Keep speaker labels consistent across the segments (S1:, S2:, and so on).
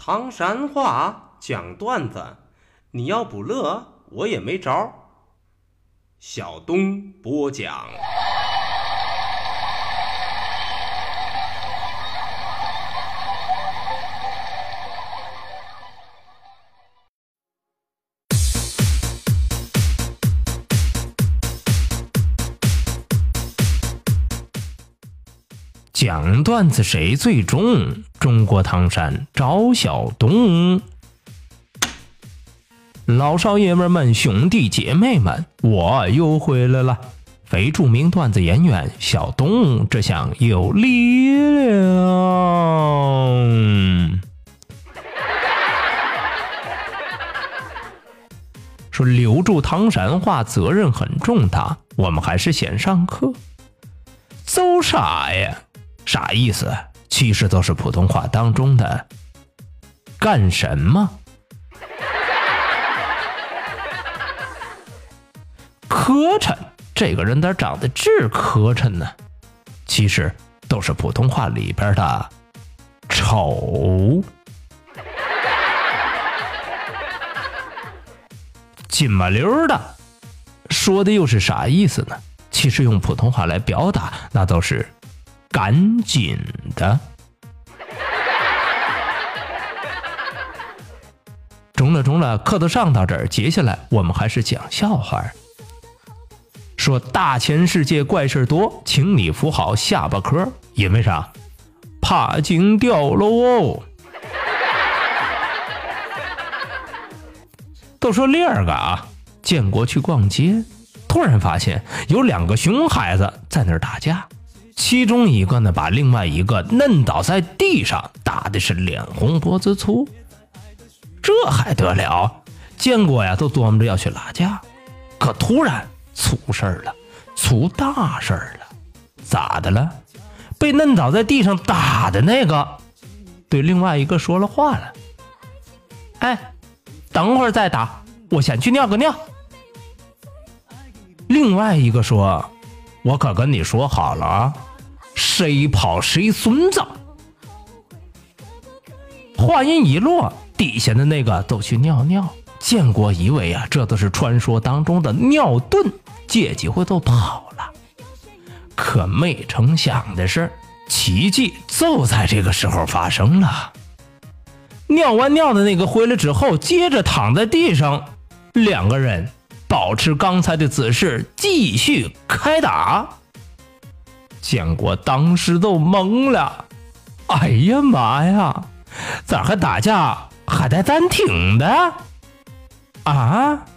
S1: 唐山话讲段子，你要不乐，我也没招。小东播讲。
S2: 讲段子谁最重？中国唐山赵小东，老少爷们们、兄弟姐妹们，我又回来了。非著名段子演员小东，这下有力量。说留住唐山话责任很重大，我们还是先上课。走啥呀？啥意思？其实都是普通话当中的“干什么”。磕碜，这个人咋长得这磕碜呢？其实都是普通话里边的“丑”。金麻溜的，说的又是啥意思呢？其实用普通话来表达，那都是。赶紧的，中了中了，课都上到这儿，接下来我们还是讲笑话。说大千世界怪事多，请你扶好下巴壳，因为啥？怕惊掉喽哦。都说第二个啊，建国去逛街，突然发现有两个熊孩子在那儿打架。其中一个呢，把另外一个摁倒在地上，打的是脸红脖子粗。这还得了？建国呀，都琢磨着要去拉架，可突然出事儿了，出大事儿了。咋的了？被摁倒在地上打的那个，对另外一个说了话了：“哎，等会儿再打，我先去尿个尿。”另外一个说：“我可跟你说好了啊。”谁跑谁孙子！话音一落，底下的那个都去尿尿。建国以为啊，这都是传说当中的尿遁，借机会都跑了。可没成想的是，奇迹就在这个时候发生了。尿完尿的那个回来之后，接着躺在地上，两个人保持刚才的姿势，继续开打。建国当时都懵了，哎呀妈呀，咋还打架还带暂停的？啊？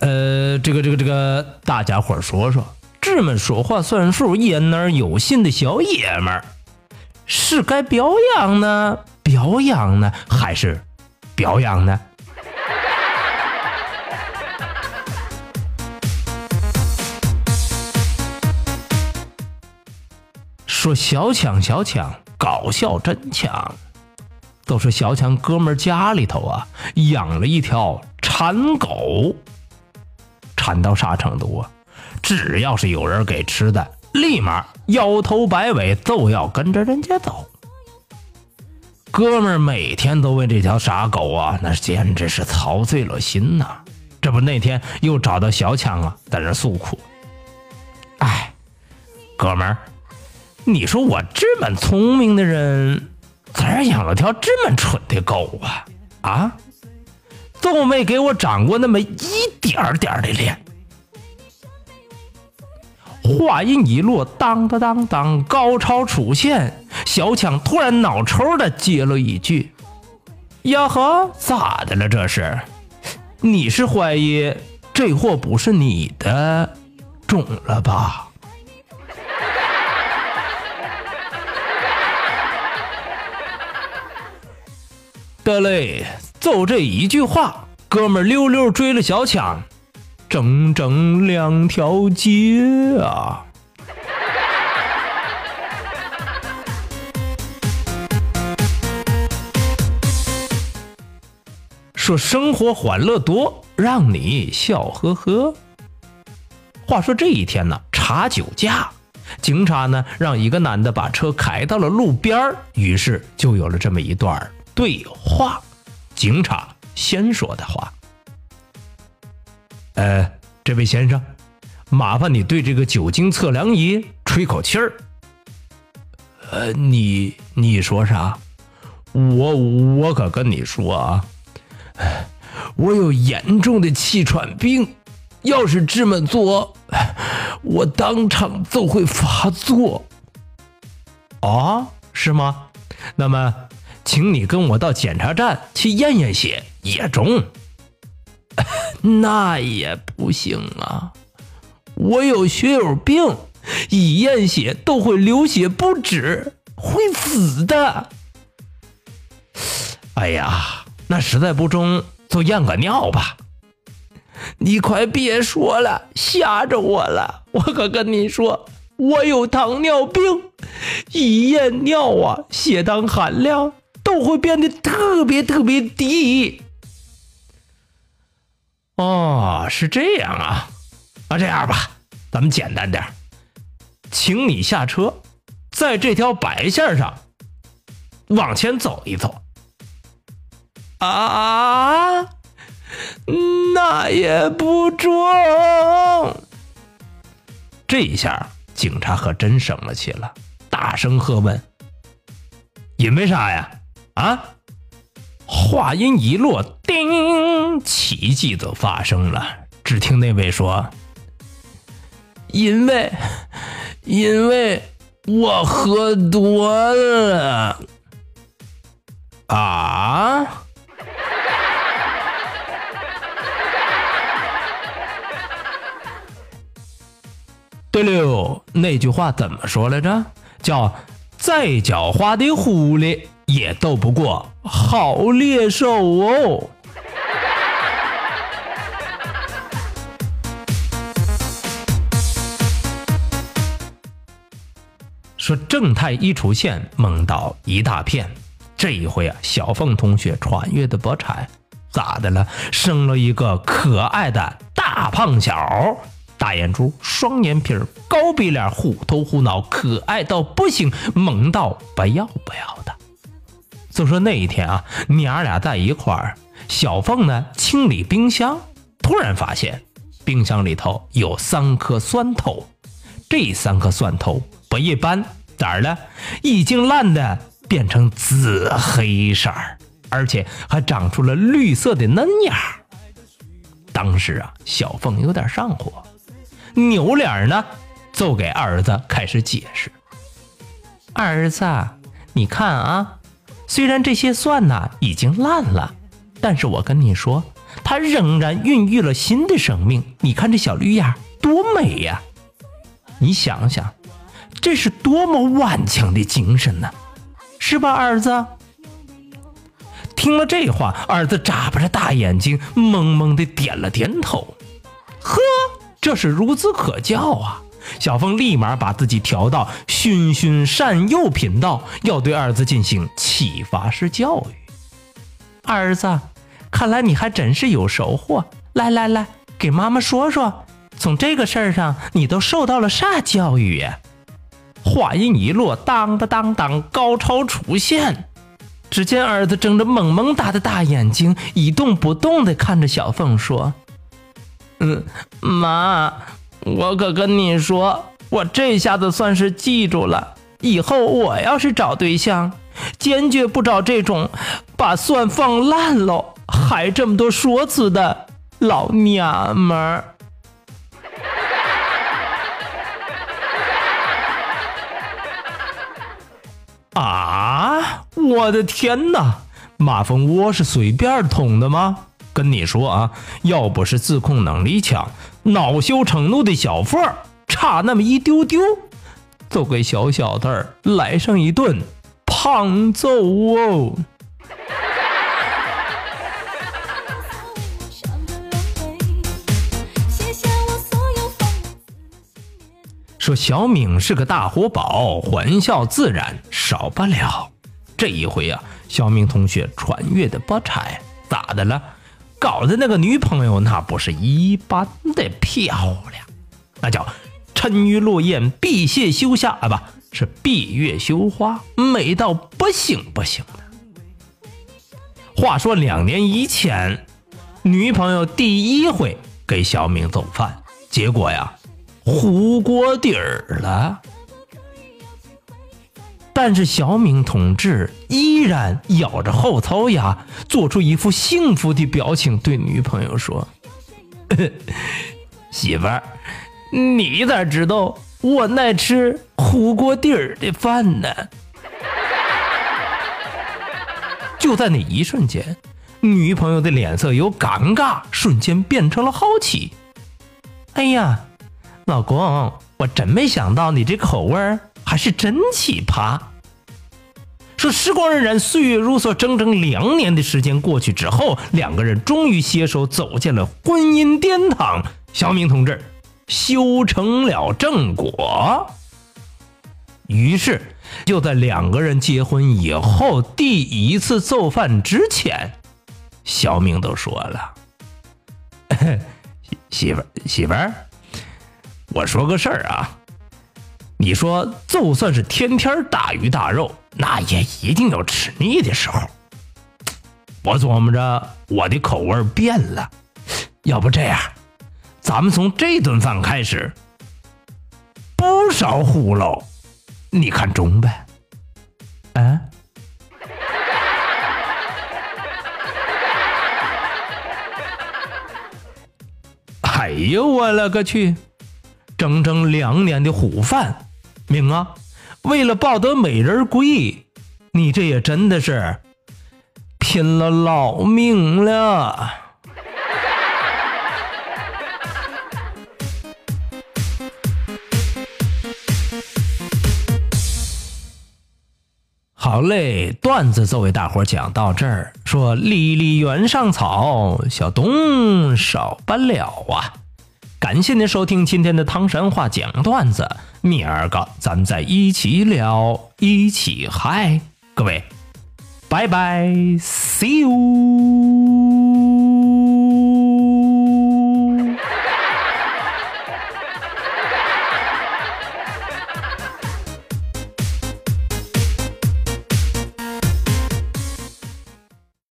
S2: 呃，这个这个这个，大家伙说说，这么说话算数、言而有信的小爷们儿，是该表扬呢？表扬呢？还是表扬呢？说小强小强搞笑真强，都说小强哥们家里头啊养了一条馋狗，馋到啥程度啊？只要是有人给吃的，立马摇头摆尾就要跟着人家走。哥们每天都为这条傻狗啊，那简直是操碎了心呐！这不那天又找到小强啊，在那诉苦，哎，哥们儿。你说我这么聪明的人，咋养了条这么蠢的狗啊？啊，都没给我长过那么一点点的脸。话音一落，当当当当，高潮出现。小强突然脑抽的接了一句：“呀呵，咋的了？这是？你是怀疑这货不是你的，种了吧？”得嘞，就这一句话，哥们溜溜追了小强，整整两条街啊！说生活欢乐多，让你笑呵呵。话说这一天呢，查酒驾警察呢让一个男的把车开到了路边，于是就有了这么一段对话。警察先说的话：“呃，这位先生，麻烦你对这个酒精测量仪吹口气儿。”呃，你你说啥？我我可跟你说啊，我有严重的气喘病，要是这么做，我当场就会发作。哦，是吗？那么，请你跟我到检查站去验验血也中。那也不行啊，我有血友病。一验血都会流血不止，会死的。哎呀，那实在不中就验个尿吧。你快别说了，吓着我了。我可跟你说，我有糖尿病，一验尿啊，血糖含量都会变得特别特别低。哦，是这样啊。那这样吧，咱们简单点。请你下车，在这条白线上往前走一走。啊，那也不中。这一下，警察可真生了气了，大声喝问：“因为啥呀？”啊！话音一落，叮，奇迹就发生了。只听那位说：“因为。”因为我喝多了啊！对了，那句话怎么说来着？叫“再狡猾的狐狸也斗不过好猎手”哦。说正太一出现，梦到一大片。这一回啊，小凤同学穿越的不差，咋的了？生了一个可爱的大胖小，大眼珠，双眼皮，高鼻梁，虎头虎脑，可爱到不行，萌到不要不要的。就说那一天啊，娘俩在一块儿，小凤呢清理冰箱，突然发现冰箱里头有三颗蒜头，这三颗蒜头。不一般，咋了？已经烂的变成紫黑色儿，而且还长出了绿色的嫩芽。当时啊，小凤有点上火，扭脸呢，就给儿子开始解释：“儿子，你看啊，虽然这些蒜呐已经烂了，但是我跟你说，它仍然孕育了新的生命。你看这小绿芽多美呀！你想想。”这是多么顽强的精神呢，是吧，儿子？听了这话，儿子眨巴着大眼睛，懵懵的点了点头。呵，这是孺子可教啊！小凤立马把自己调到循循善诱频道，要对儿子进行启发式教育。儿子，看来你还真是有收获。来来来，给妈妈说说，从这个事儿上，你都受到了啥教育呀？话音一落，当当当当，高潮出现。只见儿子睁着萌萌哒的大眼睛，一动不动地看着小凤，说：“嗯，妈，我可跟你说，我这下子算是记住了。以后我要是找对象，坚决不找这种把蒜放烂喽还这么多说辞的老娘们儿。”啊！我的天哪，马蜂窝是随便捅的吗？跟你说啊，要不是自控能力强、恼羞成怒的小凤差那么一丢丢，就给小小子儿来上一顿胖揍哦！说小敏是个大活宝，欢笑自然少不了。这一回啊，小敏同学穿越的不差，咋的了？搞的那个女朋友那不是一般的漂亮，那叫沉鱼落雁，闭月羞花啊，不是闭月羞花，美到不行不行的。话说两年以前，女朋友第一回给小明做饭，结果呀，糊锅底儿了。但是小敏同志依然咬着后槽牙，做出一副幸福的表情，对女朋友说：“ 媳妇儿，你咋知道我爱吃糊锅底儿的饭呢？”就在那一瞬间，女朋友的脸色由尴尬瞬间变成了好奇。哎呀，老公，我真没想到你这口味儿。还是真奇葩。说时光荏苒，岁月如梭，整整两年的时间过去之后，两个人终于携手走进了婚姻殿堂。小明同志修成了正果。于是，就在两个人结婚以后第一次做饭之前，小明都说了：“ 媳妇儿，媳妇儿，我说个事儿啊。”你说，就算是天天大鱼大肉，那也一定有吃腻的时候。我琢磨着，我的口味变了。要不这样，咱们从这顿饭开始，不少糊喽，你看中呗？啊？哎呦，我勒个去！整整两年的虎饭。明啊，为了抱得美人归，你这也真的是拼了老命了。好嘞，段子就为大伙讲到这儿。说离离原上草，小东少不了啊。感谢您收听今天的汤山话讲段子，明儿个咱再一起聊，一起嗨，各位，拜拜，see you。